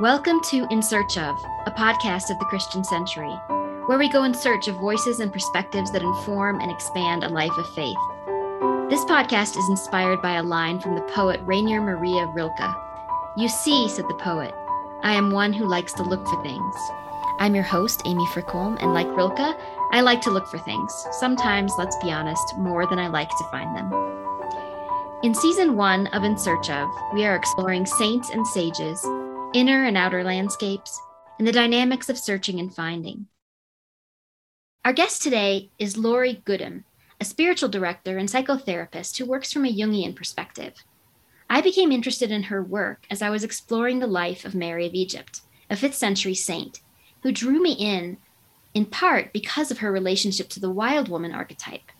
Welcome to In Search of, a podcast of the Christian Century, where we go in search of voices and perspectives that inform and expand a life of faith. This podcast is inspired by a line from the poet Rainer Maria Rilke. You see, said the poet, I am one who likes to look for things. I'm your host, Amy Frykholm, and like Rilke, I like to look for things. Sometimes, let's be honest, more than I like to find them. In season one of In Search of, we are exploring saints and sages inner and outer landscapes, and the dynamics of searching and finding. Our guest today is Laurie Gudim, a spiritual director and psychotherapist who works from a Jungian perspective. I became interested in her work as I was exploring the life of Mary of Egypt, a 5th century saint, who drew me in in part because of her relationship to the wild woman archetype.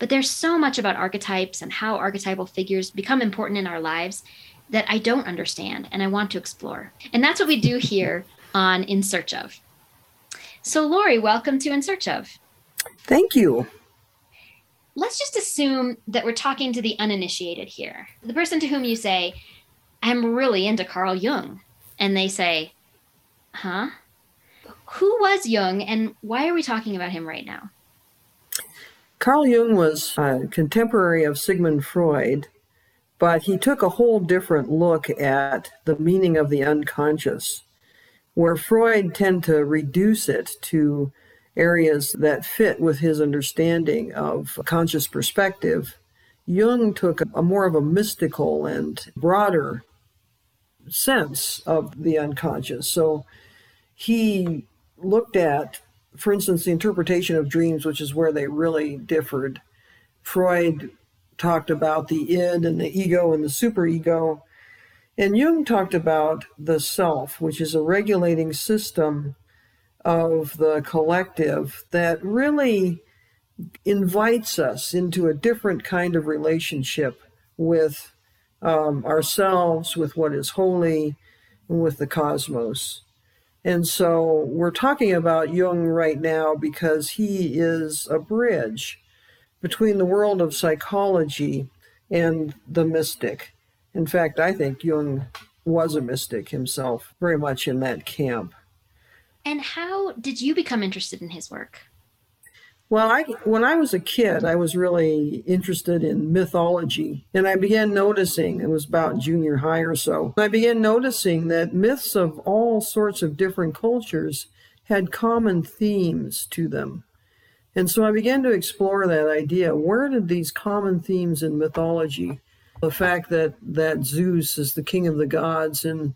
But there's so much about archetypes and how archetypal figures become important in our lives that I don't understand and I want to explore. And that's what we do here on In Search of. So, Laurie, welcome to In Search of. Thank you. Let's just assume that we're talking to the uninitiated here. The person to whom you say, I'm really into Carl Jung. And they say, huh? Who was Jung and why are we talking about him right now? Carl Jung was a contemporary of Sigmund Freud but he took a whole different look at the meaning of the unconscious, where Freud tend to reduce it to areas that fit with his understanding of conscious perspective. Jung took a more of a mystical and broader sense of the unconscious. So he looked at, for instance, the interpretation of dreams, which is where they really differed. Freud talked about the id and the ego and the superego. And Jung talked about the self, which is a regulating system of the collective that really invites us into a different kind of relationship with um, ourselves, with what is holy, and with the cosmos. And so we're talking about Jung right now because he is a bridge between the world of psychology and the mystic. In fact, I think Jung was a mystic himself, very much in that camp. And how did you become interested in his work? Well, I, when I was a kid, I was really interested in mythology, and I began noticing it was about junior high or so. I began noticing that myths of all sorts of different cultures had common themes to them. And so I began to explore that idea. Where did these common themes in mythology, the fact that, that Zeus is the king of the gods in,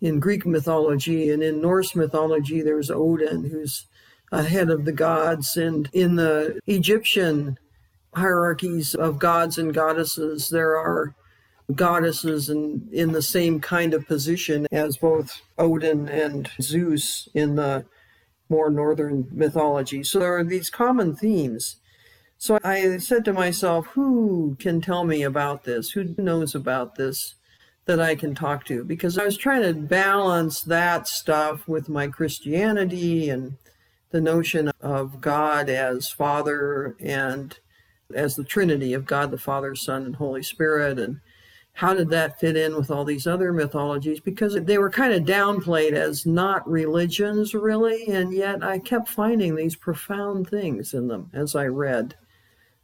in Greek mythology, and in Norse mythology, there's Odin, who's a head of the gods, and in the Egyptian hierarchies of gods and goddesses, there are goddesses in, in the same kind of position as both Odin and Zeus in the more northern mythology. So there are these common themes. So I said to myself, who can tell me about this? Who knows about this that I can talk to? Because I was trying to balance that stuff with my Christianity and the notion of God as Father and as the Trinity of God the Father, Son, and Holy Spirit, and how did that fit in with all these other mythologies? Because they were kind of downplayed as not religions, really, and yet I kept finding these profound things in them as I read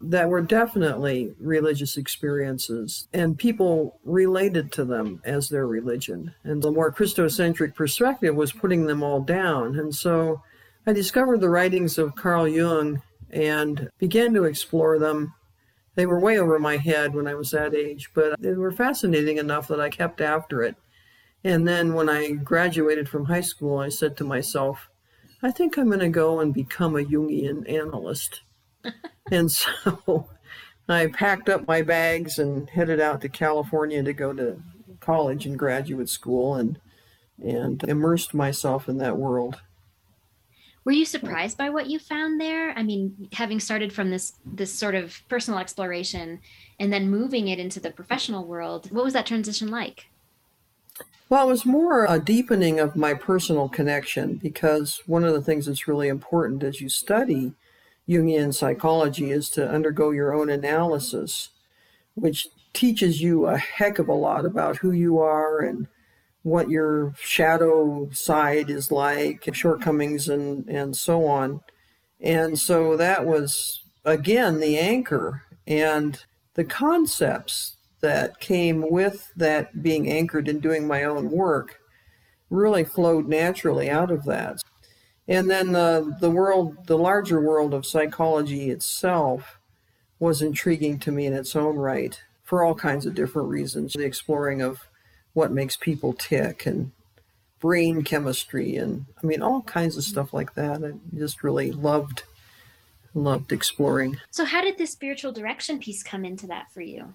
that were definitely religious experiences, and people related to them as their religion. And the more Christocentric perspective was putting them all down. And so I discovered the writings of Carl Jung and began to explore them they were way over my head when I was that age, but they were fascinating enough that I kept after it. And then when I graduated from high school, I said to myself, I think I'm going to go and become a Jungian analyst. and so I packed up my bags and headed out to California to go to college and graduate school and and immersed myself in that world. Were you surprised by what you found there? I mean, having started from this this sort of personal exploration and then moving it into the professional world, what was that transition like? Well, it was more a deepening of my personal connection because one of the things that's really important as you study Jungian psychology is to undergo your own analysis, which teaches you a heck of a lot about who you are and what your shadow side is like, shortcomings, and, and so on. And so that was, again, the anchor. And the concepts that came with that being anchored in doing my own work really flowed naturally out of that. And then the, the world, the larger world of psychology itself was intriguing to me in its own right for all kinds of different reasons. The exploring of what makes people tick and brain chemistry and I mean all kinds of stuff like that. I just really loved loved exploring. So how did this spiritual direction piece come into that for you?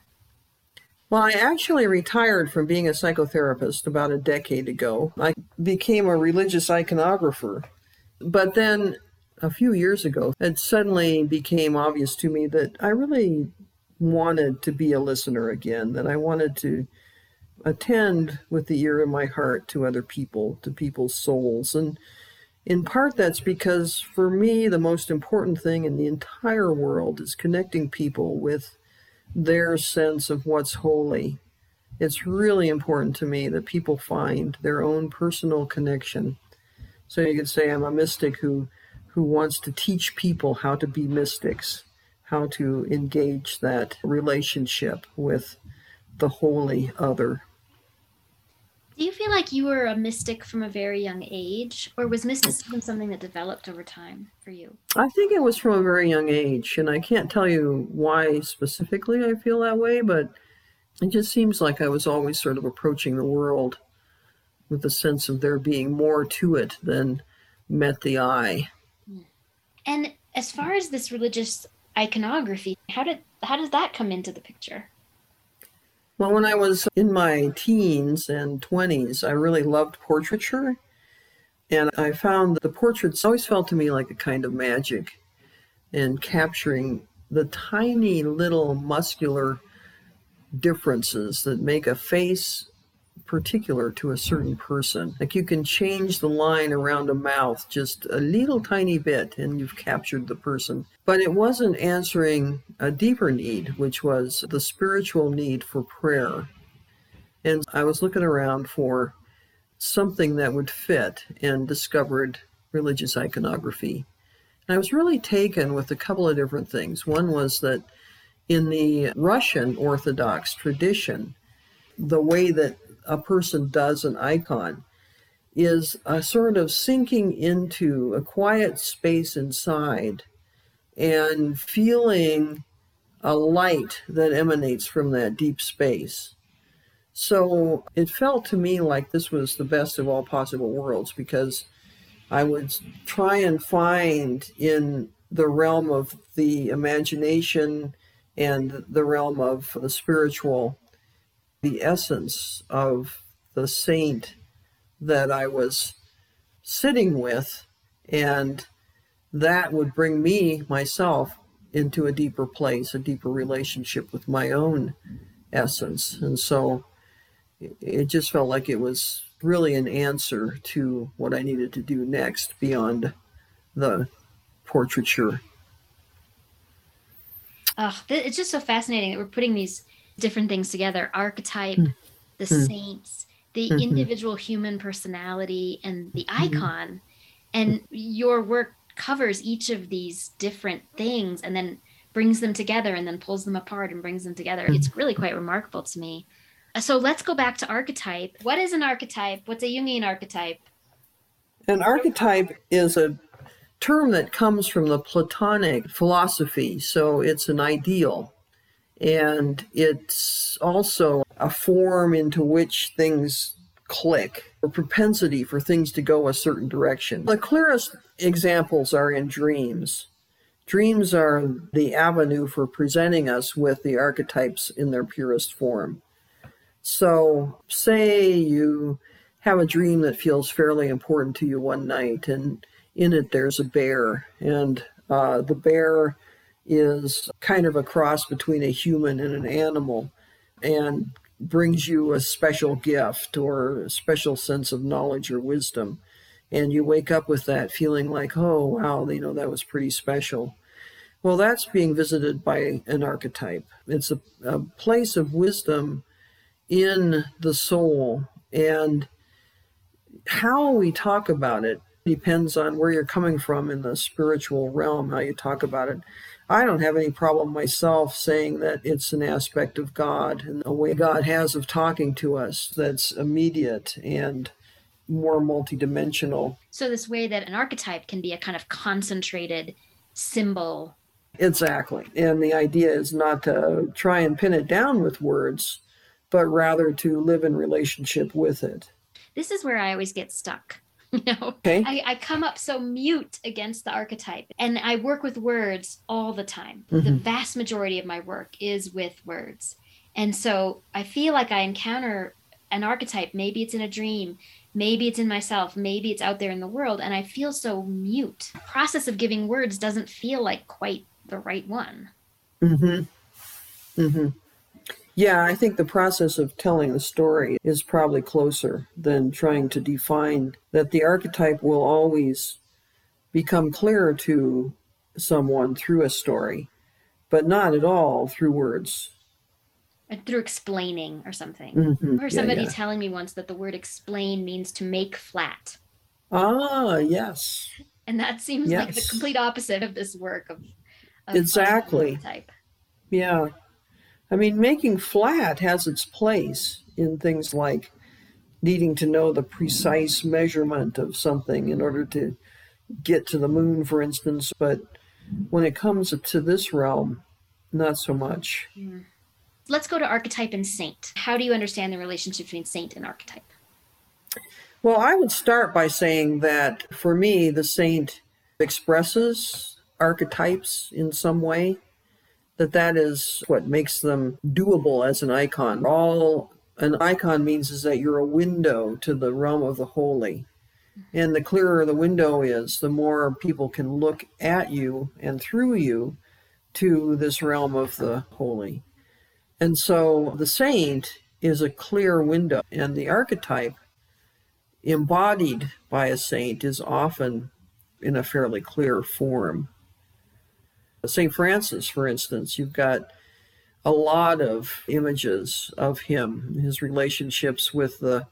Well, I actually retired from being a psychotherapist about a decade ago. I became a religious iconographer. But then a few years ago, it suddenly became obvious to me that I really wanted to be a listener again, that I wanted to attend with the ear of my heart to other people, to people's souls. And in part, that's because for me, the most important thing in the entire world is connecting people with their sense of what's holy. It's really important to me that people find their own personal connection. So you could say I'm a mystic who who wants to teach people how to be mystics, how to engage that relationship with the holy other. Do you feel like you were a mystic from a very young age, or was mysticism something that developed over time for you? I think it was from a very young age, and I can't tell you why specifically I feel that way, but it just seems like I was always sort of approaching the world with a sense of there being more to it than met the eye. And as far as this religious iconography, how did how does that come into the picture? Well, when I was in my teens and 20s, I really loved portraiture. And I found that the portraits always felt to me like a kind of magic in capturing the tiny little muscular differences that make a face particular to a certain person. Like you can change the line around a mouth just a little tiny bit and you've captured the person. But it wasn't answering a deeper need, which was the spiritual need for prayer. And I was looking around for something that would fit and discovered religious iconography. And I was really taken with a couple of different things. One was that in the Russian Orthodox tradition, the way that a person does an icon is a sort of sinking into a quiet space inside and feeling a light that emanates from that deep space. So it felt to me like this was the best of all possible worlds because I would try and find in the realm of the imagination and the realm of the spiritual the essence of the saint that I was sitting with, and that would bring me, myself, into a deeper place, a deeper relationship with my own essence. And so it just felt like it was really an answer to what I needed to do next beyond the portraiture. It's just so fascinating that we're putting these different things together archetype, mm. the mm. saints, the mm-hmm. individual human personality, and the mm-hmm. icon. Mm. And your work covers each of these different things and then brings them together and then pulls them apart and brings them together. It's mm-hmm. really quite remarkable to me. Uh, so let's go back to archetype. What is an archetype? What's a Jungian archetype? An archetype is a term that comes from the Platonic philosophy. So it's an ideal. And it's also a form into which things click, a propensity for things to go a certain direction. The clearest examples are in dreams. Dreams are the avenue for presenting us with the archetypes in their purest form. So, say you have a dream that feels fairly important to you one night, and in it there's a bear, and uh, the bear is kind of a cross between a human and an animal and brings you a special gift or a special sense of knowledge or wisdom. And you wake up with that feeling like, oh, wow, you know, that was pretty special. Well, that's being visited by an archetype. It's a, a place of wisdom in the soul. And how we talk about it depends on where you're coming from in the spiritual realm, how you talk about it. I don't have any problem myself saying that it's an aspect of God and a way God has of talking to us that's immediate and more multidimensional. So, this way that an archetype can be a kind of concentrated symbol. Exactly. And the idea is not to try and pin it down with words, but rather to live in relationship with it. This is where I always get stuck. You know, Okay. I, I come up so mute against the archetype, and I work with words all the time. The Mhm. vast majority of my work is with words, and so I feel like I encounter an archetype. Maybe it's in a dream, maybe it's in myself, maybe it's out there in the world, and I feel so mute. The process of giving words doesn't feel like quite the right one. Mm-hmm. Mm-hmm. Yeah, I think the process of telling the story is probably closer than trying to define that the archetype will always become clearer to someone through a story, but not at all through words. uh, Through explaining or something. Mhm. I remember Yeah, somebody yeah. telling me once that the word explain means to make flat. Ah, yes. And that seems like the complete opposite of this work of, of Exactly. type. Yeah. I mean, making flat has its place in things like needing to know the precise measurement of something in order to get to the moon, for instance. But when it comes to this realm, not so much. Let's go to archetype and saint. How do you understand the relationship between saint and archetype? Well, I would start by saying that for me, the saint expresses archetypes in some way, that that is what makes them doable as an icon. All an icon means is that you're a window to the realm of the holy. And the clearer the window is, the more people can look at you and through you to this realm of the holy. And so the saint is a clear window, and the archetype embodied by a saint is often in a fairly clear form. St. Francis, for instance, you've got a lot of images of him, his relationships with the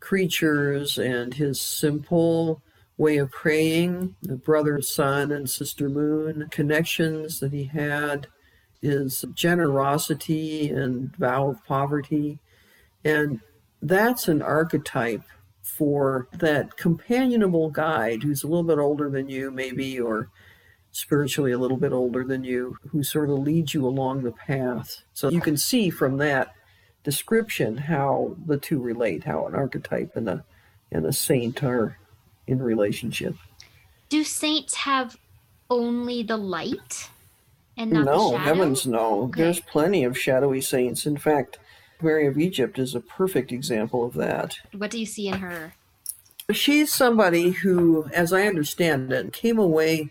creatures, and his simple way of praying, the brother, sun, and sister moon connections that he had, his generosity and vow of poverty. And that's an archetype for that companionable guide who's a little bit older than you, maybe, or spiritually a little bit older than you, who sort of leads you along the path. So you can see from that description how the two relate, how an archetype and a and a saint are in relationship. Do saints have only the light and not the no, heavens no. Okay. There's plenty of shadowy saints. In fact, Mary of Egypt is a perfect example of that. What do you see in her? She's somebody who, as I understand it, came away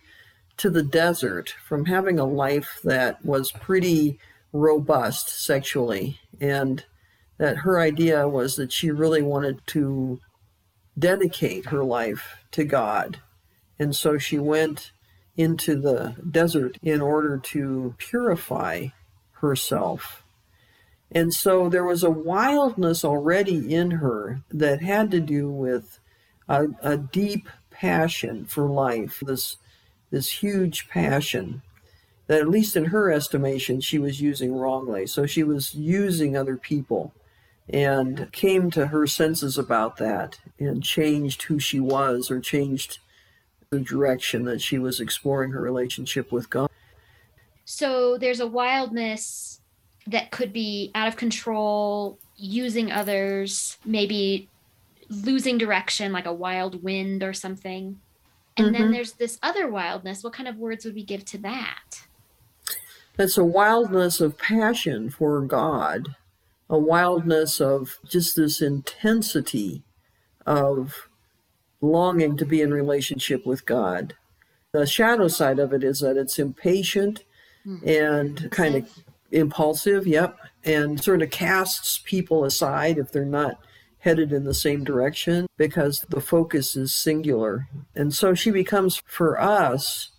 to the desert from having a life that was pretty robust sexually, and that her idea was that she really wanted to dedicate her life to God. And so she went into the desert in order to purify herself. And so there was a wildness already in her that had to do with a, a deep passion for life, this this huge passion that at least in her estimation she was using wrongly. So she was using other people and came to her senses about that and changed who she was or changed the direction that she was exploring her relationship with God. So there's a wildness that could be out of control, using others, maybe losing direction, like a wild wind or something. And then Mhm. there's this other wildness. What kind of words would we give to that? That's a wildness of passion for God, a wildness of just this intensity of longing to be in relationship with God. The shadow side of it is that it's impatient and kind of impulsive, yep, and sort of casts people aside if they're not headed in the same direction because the focus is singular. And so she becomes, for us,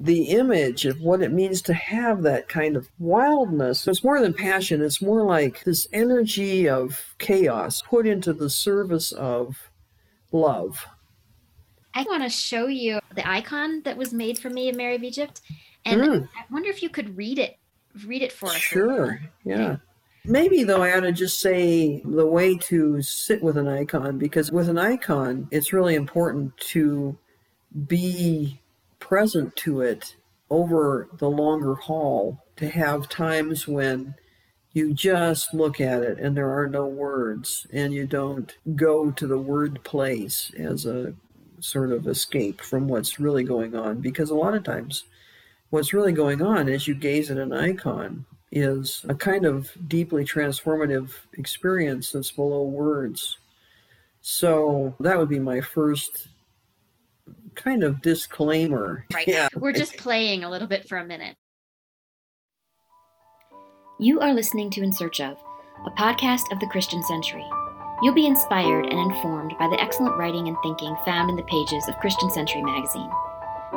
the image of what it means to have that kind of wildness. It's more than passion, it's more like this energy of chaos put into the service of love. I want to show you the icon that was made for me in Mary of Egypt, and mm. I wonder if you could read it, read it for us. Sure. Yeah. Maybe though I ought to just say the way to sit with an icon because with an icon it's really important to be present to it over the longer haul to have times when you just look at it and there are no words and you don't go to the word place as a sort of escape from what's really going on. Because a lot of times what's really going on as you gaze at an icon is a kind of deeply transformative experience that's below words. So that would be my first kind of disclaimer. Right. Yeah. We're just playing a little bit for a minute. You are listening to In Search of, a podcast of the Christian Century. You'll be inspired and informed by the excellent writing and thinking found in the pages of Christian Century magazine.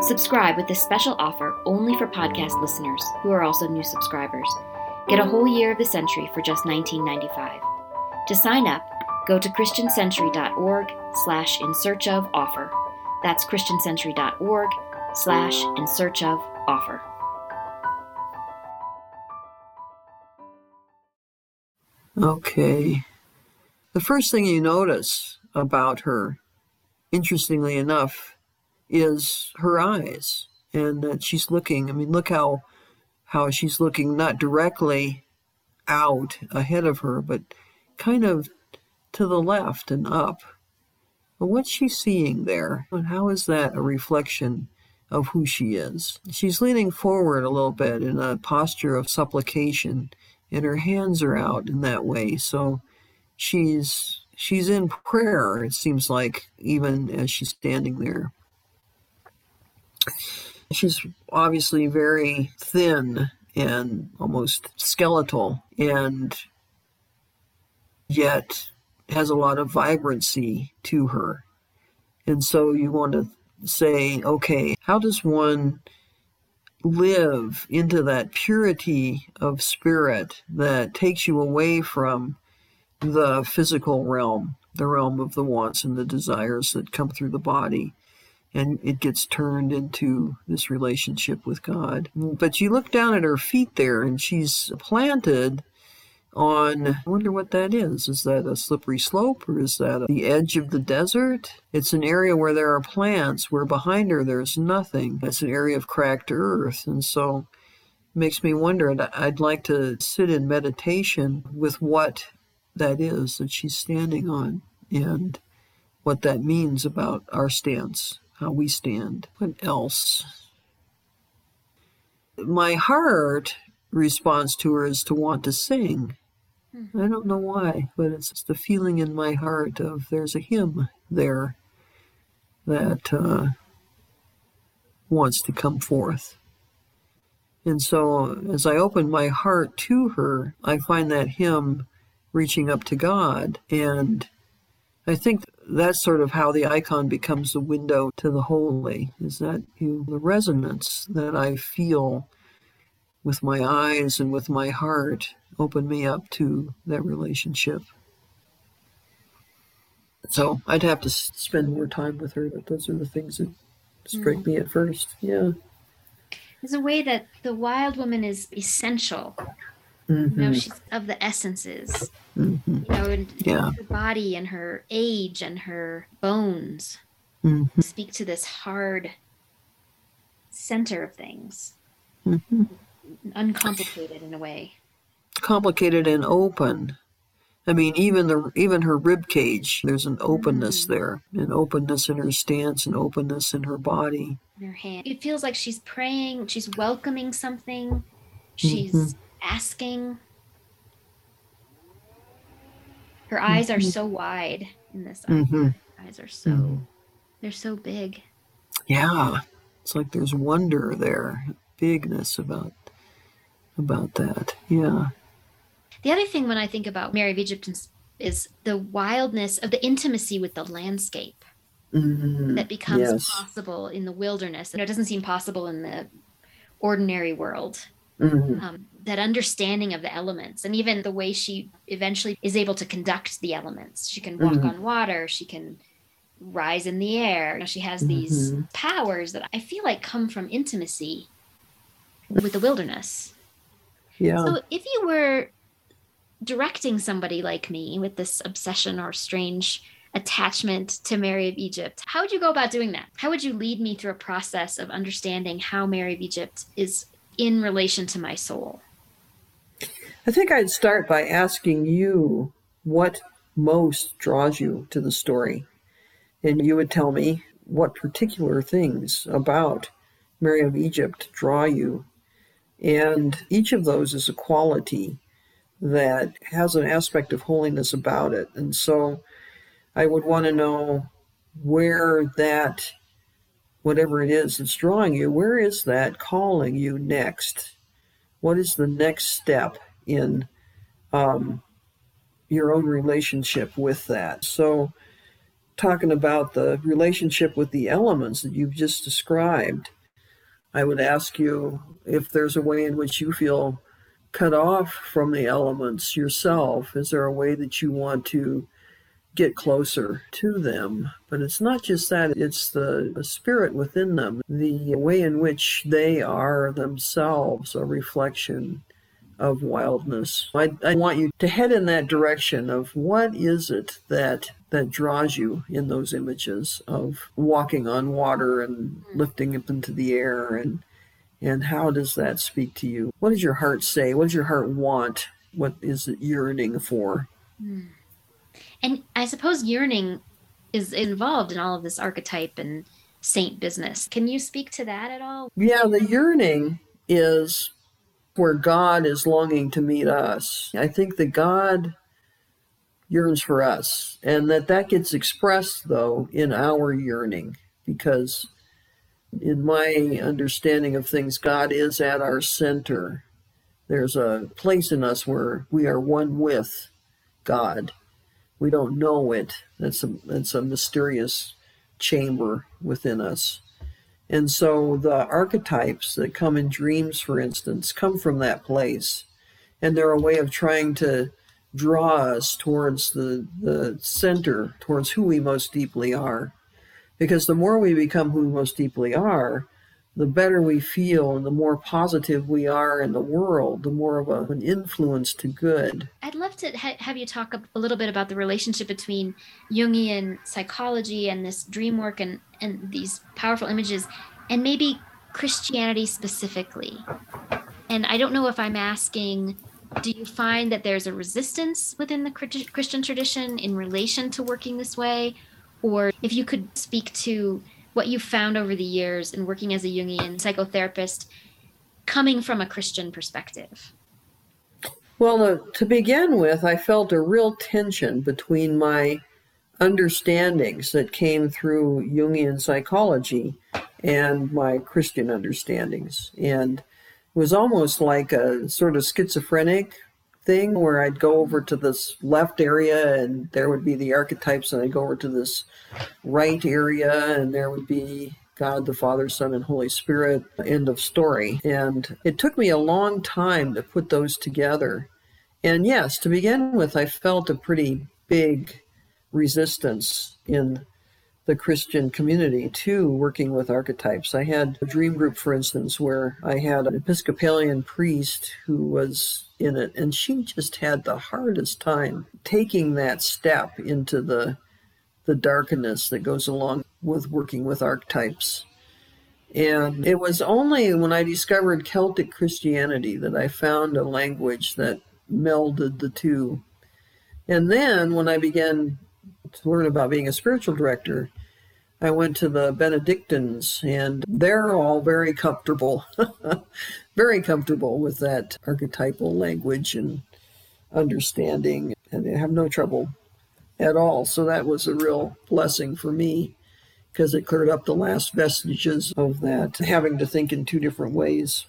Subscribe with this special offer only for podcast listeners who are also new subscribers. Get a whole year of the century for just $19.95. To sign up, go to christiancentury.org slash in search of offer. That's christiancentury.org slash in search of offer. Okay. The first thing you notice about her, interestingly enough, is her eyes and that she's looking. I mean, look how how she's looking not directly out ahead of her, but kind of to the left and up. But what's she seeing there? And how is that a reflection of who she is? She's leaning forward a little bit in a posture of supplication and her hands are out in that way. So she's she's in prayer. It seems like even as she's standing there. She's obviously very thin and almost skeletal, and yet has a lot of vibrancy to her. And so you want to say, okay, how does one live into that purity of spirit that takes you away from the physical realm, the realm of the wants and the desires that come through the body. And it gets turned into this relationship with God. But you look down at her feet there, and she's planted on, I wonder what that is. Is that a slippery slope or is that the edge of the desert? It's an area where there are plants, where behind her there's nothing. It's an area of cracked earth. And so it makes me wonder, and I'd like to sit in meditation with what that is that she's standing on and what that means about our stance, how we stand. What else? My heart response to her is to want to sing. I don't know why, but it's just the feeling in my heart of there's a hymn there that uh, wants to come forth. And so as I open my heart to her, I find that hymn reaching up to God. And I think that's sort of how the icon becomes the window to the holy, is that you, the resonance that I feel with my eyes and with my heart open me up to that relationship. So I'd have to spend more time with her, but those are the things that strike mm-hmm. me at first. Yeah. There's a way that the wild woman is essential. Mm-hmm. You know, she's of the essences. Mm-hmm. You know, and yeah. her body and her age and her bones mm-hmm. speak to this hard center of things. Mm-hmm. Uncomplicated in a way complicated and open. I mean, even the even her rib cage, there's an openness mm. there, an openness in her stance, an openness in her body. In her hand, it feels like she's praying, she's welcoming something, she's mm-hmm. Asking. Her eyes mm-hmm. are so wide in this. Mm-hmm. eyes are so, mm-hmm. they're so big. Yeah, it's like there's wonder there, bigness about about that. Yeah. The other thing when I think about Mary of Egypt is the wildness of the intimacy with the landscape mm-hmm. that becomes yes. possible in the wilderness. And it doesn't seem possible in the ordinary world. Mm-hmm. Um, that understanding of the elements and even the way she eventually is able to conduct the elements. She can walk mm-hmm. on water. She can rise in the air. You know, she has these mm-hmm. powers that I feel like come from intimacy with the wilderness. Yeah. So if you were directing somebody like me with this obsession or strange attachment to Mary of Egypt, how would you go about doing that? How would you lead me through a process of understanding how Mary of Egypt is in relation to my soul? I think I'd start by asking you what most draws you to the story. And you would tell me what particular things about Mary of Egypt draw you. And each of those is a quality that has an aspect of holiness about it. And so I would want to know where that, whatever it is that's drawing you, where is that calling you next? What is the next step in um, your own relationship with that? So, talking about the relationship with the elements that you've just described, I would ask you if there's a way in which you feel cut off from the elements yourself. Is there a way that you want to get closer to them. But it's not just that, it's the, the, spirit within them, the way in which they are themselves a reflection of wildness. I, I want you to head in that direction of what is it that that draws you in those images of walking on water and mm-hmm. lifting up into the air and and how does that speak to you? What does your heart say? What does your heart want? What is it yearning for? Hmm. And I suppose yearning is involved in all of this archetype and saint business. Can you speak to that at all? Yeah, the yearning is where God is longing to meet us. I think that God yearns for us and that that gets expressed though in our yearning because in my understanding of things God is at our center. There's a place in us where we are one with God. We don't know it. That's a that's a mysterious chamber within us. And so the archetypes that come in dreams, for instance, come from that place. And they're a way of trying to draw us towards the, the center, towards who we most deeply are. Because the more we become who we most deeply are, the better we feel and the more positive we are in the world, the more of a, an influence to good. I'd love to ha- have you talk a, little bit about the relationship between Jungian psychology and this dream work and, and these powerful images, and maybe Christianity specifically. And I don't know if I'm asking do you find that there's a resistance within the Christian tradition in relation to working this way? Or if you could speak to what you've found over the years in working as a Jungian psychotherapist coming from a Christian perspective. Well, uh, to begin with, I felt a real tension between my understandings that came through Jungian psychology and my Christian understandings. And it was almost like a sort of schizophrenic thing where I'd go over to this left area and there would be the archetypes, and I'd go over to this right area and there would be God the Father, Son, and Holy Spirit. End of story. And it took me a long time to put those together. And yes, to begin with, I felt a pretty big resistance in the Christian community to working with archetypes. I had a dream group, for instance, where I had an Episcopalian priest who was in it, and she just had the hardest time taking that step into the the darkness that goes along with working with archetypes. And it was only when I discovered Celtic Christianity that I found a language that melded the two. And then when I began to learn about being a spiritual director, I went to the Benedictines, and they're all very comfortable, very comfortable with that archetypal language and understanding, and they have no trouble at all. So that was a real blessing for me because it cleared up the last vestiges of that, having to think in two different ways.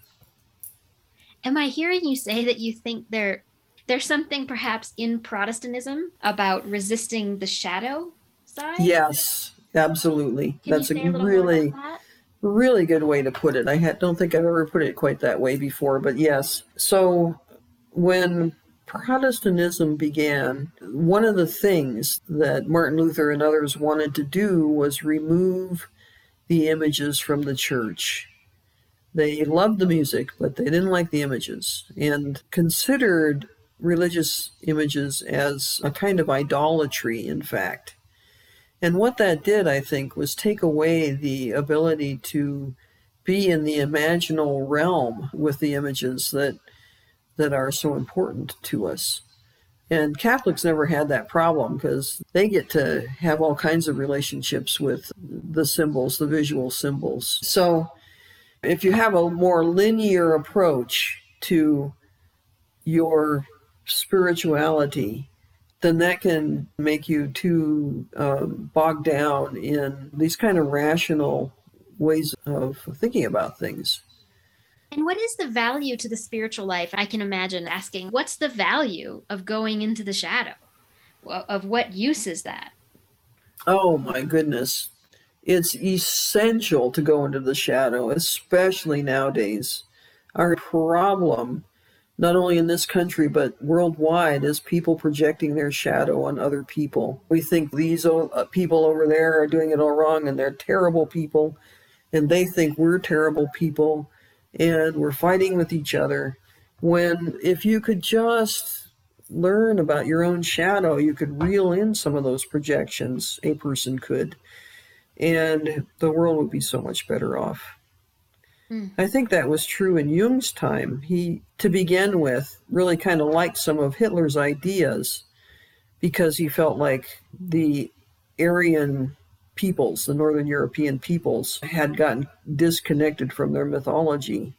Am I hearing you say that you think there there's something perhaps in Protestantism about resisting the shadow side? Yes, absolutely. Can That's a, a really, that? really good way to put it. I had, don't think I've ever put it quite that way before, but yes. So when Protestantism began, one of the things that Martin Luther and others wanted to do was remove the images from the church. They loved the music, but they didn't like the images and considered religious images as a kind of idolatry, in fact. And what that did, I think, was take away the ability to be in the imaginal realm with the images that that are so important to us. And Catholics never had that problem because they get to have all kinds of relationships with the symbols, the visual symbols. So if you have a more linear approach to your spirituality, then that can make you too um, bogged down in these kind of rational ways of thinking about things. And what is the value to the spiritual life? I can imagine asking, what's the value of going into the shadow? Of what use is that? Oh my goodness. It's essential to go into the shadow, especially nowadays. Our problem, not only in this country, but worldwide, is people projecting their shadow on other people. We think these uh, people over there are doing it all wrong and they're terrible people, and they think we're terrible people and we're fighting with each other. When if you could just learn about your own shadow, you could reel in some of those projections, a person could, and the world would be so much better off. Mm. I think that was true in Jung's time. He, to begin with, really kind of liked some of Hitler's ideas because he felt like the Aryan peoples, the Northern European peoples, had gotten disconnected from their mythology.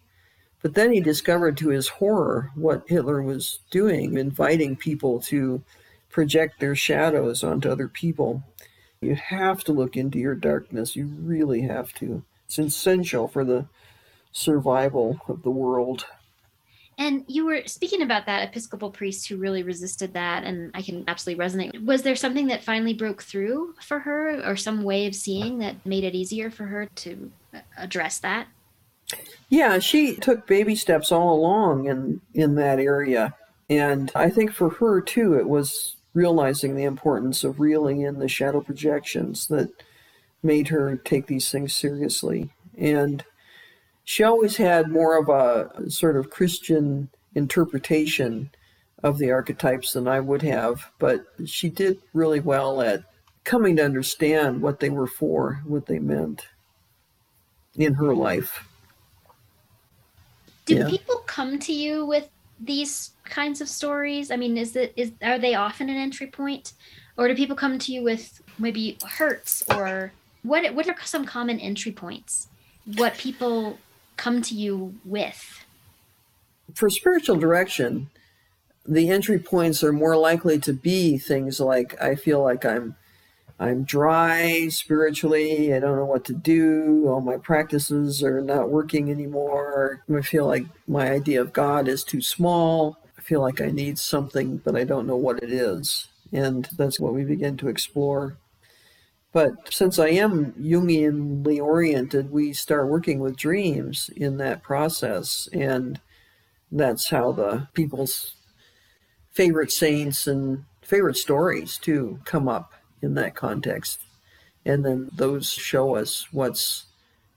But then he discovered to his horror what Hitler was doing, inviting people to project their shadows onto other people. You have to look into your darkness. You really have to. It's essential for the survival of the world. And you were speaking about that Episcopal priest who really resisted that, and I can absolutely resonate. Was there something that finally broke through for her, or some way of seeing that made it easier for her to address that? Yeah, she took baby steps all along in in that area, and I think for her too, it was realizing the importance of reeling in the shadow projections that made her take these things seriously. And she always had more of a sort of Christian interpretation of the archetypes than I would have, but she did really well at coming to understand what they were for, what they meant in her life. Do yeah. people come to you with these kinds of stories? I mean, is it is are they often an entry point, or do people come to you with maybe hurts or what? What are some common entry points? What people come to you with? For spiritual direction, the entry points are more likely to be things like I feel like I'm I'm dry spiritually. I don't know what to do. All my practices are not working anymore. I feel like my idea of God is too small. I feel like I need something, but I don't know what it is. And that's what we begin to explore. But since I am Jungianly oriented, we start working with dreams in that process. And that's how the people's favorite saints and favorite stories, too, come up in that context. And then those show us what's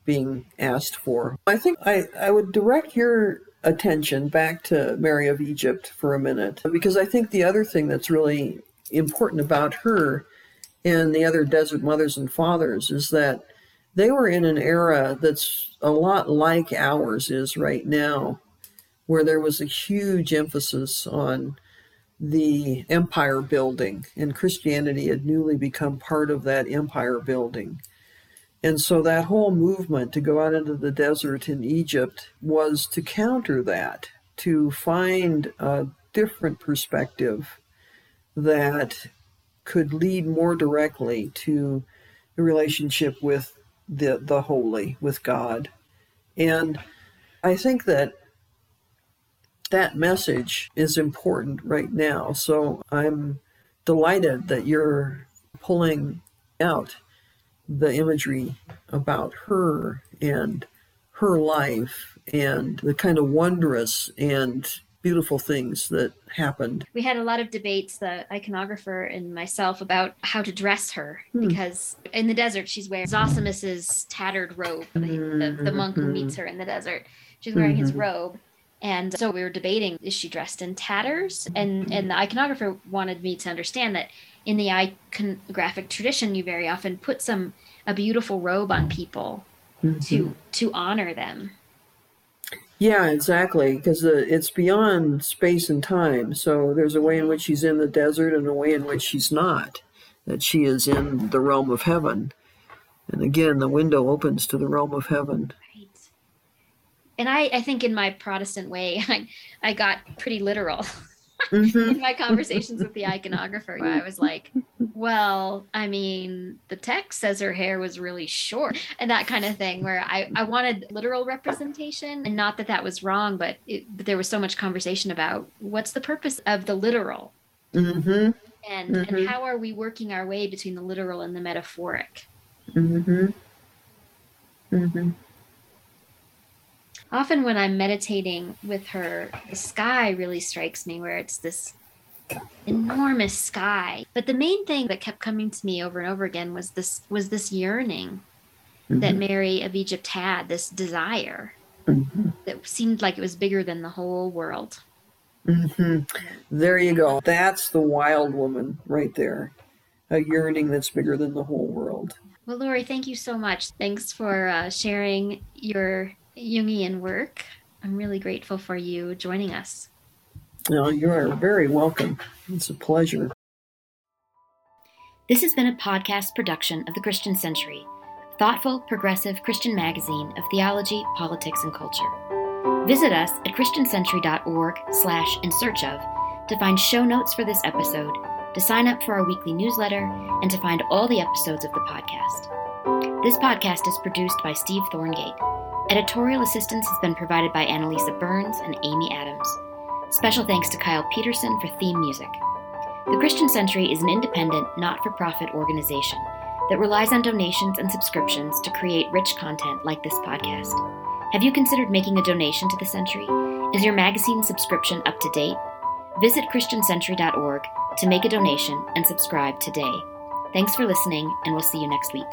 being asked for. I think I, I would direct your attention back to Mary of Egypt for a minute, because I think the other thing that's really important about her and the other desert mothers and fathers is that they were in an era that's a lot like ours is right now, where there was a huge emphasis on the empire building, and Christianity had newly become part of that empire building. And so that whole movement to go out into the desert in Egypt was to counter that, to find a different perspective that could lead more directly to the relationship with the the holy, with God. And I think that that message is important right now. So I'm delighted that you're pulling out the imagery about her and her life and the kind of wondrous and beautiful things that happened. We had a lot of debates, the iconographer and myself, about how to dress her Hmm. because in the desert she's wearing Zosimus's tattered robe, the, the, the monk who meets her in the desert. She's wearing his Mhm. robe. And so we were debating, is she dressed in tatters? And and the iconographer wanted me to understand that in the iconographic tradition, you very often put some a beautiful robe on people Mm-hmm. to to honor them. Yeah, exactly. Because it's beyond space and time. So there's a way in which she's in the desert and a way in which she's not. That she is in the realm of heaven. And again, the window opens to the realm of heaven. Right. And I, I think in my Protestant way, I, I got pretty literal Mhm. in my conversations with the iconographer. I was like, well, I mean, the text says her hair was really short and that kind of thing, where I, I wanted literal representation. And not that that was wrong, but, it, but there was so much conversation about what's the purpose of the literal Mhm. and, Mhm. and how are we working our way between the literal and the metaphoric. Mhm. Mhm. Often when I'm meditating with her, the sky really strikes me where it's this enormous sky. But the main thing that kept coming to me over and over again was this was this yearning that Mary of Egypt had, this desire Mhm. that seemed like it was bigger than the whole world. hmm There you go. That's the wild woman right there. A yearning that's bigger than the whole world. Well, Laurie, thank you so much. Thanks for uh, sharing your Jungian work. I'm really grateful for you joining us. No, you are very welcome. It's a pleasure. This has been a podcast production of the Christian Century, thoughtful, progressive Christian magazine of theology, politics, and culture. Visit us at christiancentury.org slash in search of to find show notes for this episode, to sign up for our weekly newsletter, and to find all the episodes of the podcast. This podcast is produced by Steve Thorngate. Editorial assistance has been provided by Annalisa Burns and Amy Adams. Special thanks to Kyle Peterson for theme music. The Christian Century is an independent, not for profit organization that relies on donations and subscriptions to create rich content like this podcast. Have you considered making a donation to the Century? Is your magazine subscription up to date? Visit ChristianCentury.org to make a donation and subscribe today. Thanks for listening, and we'll see you next week.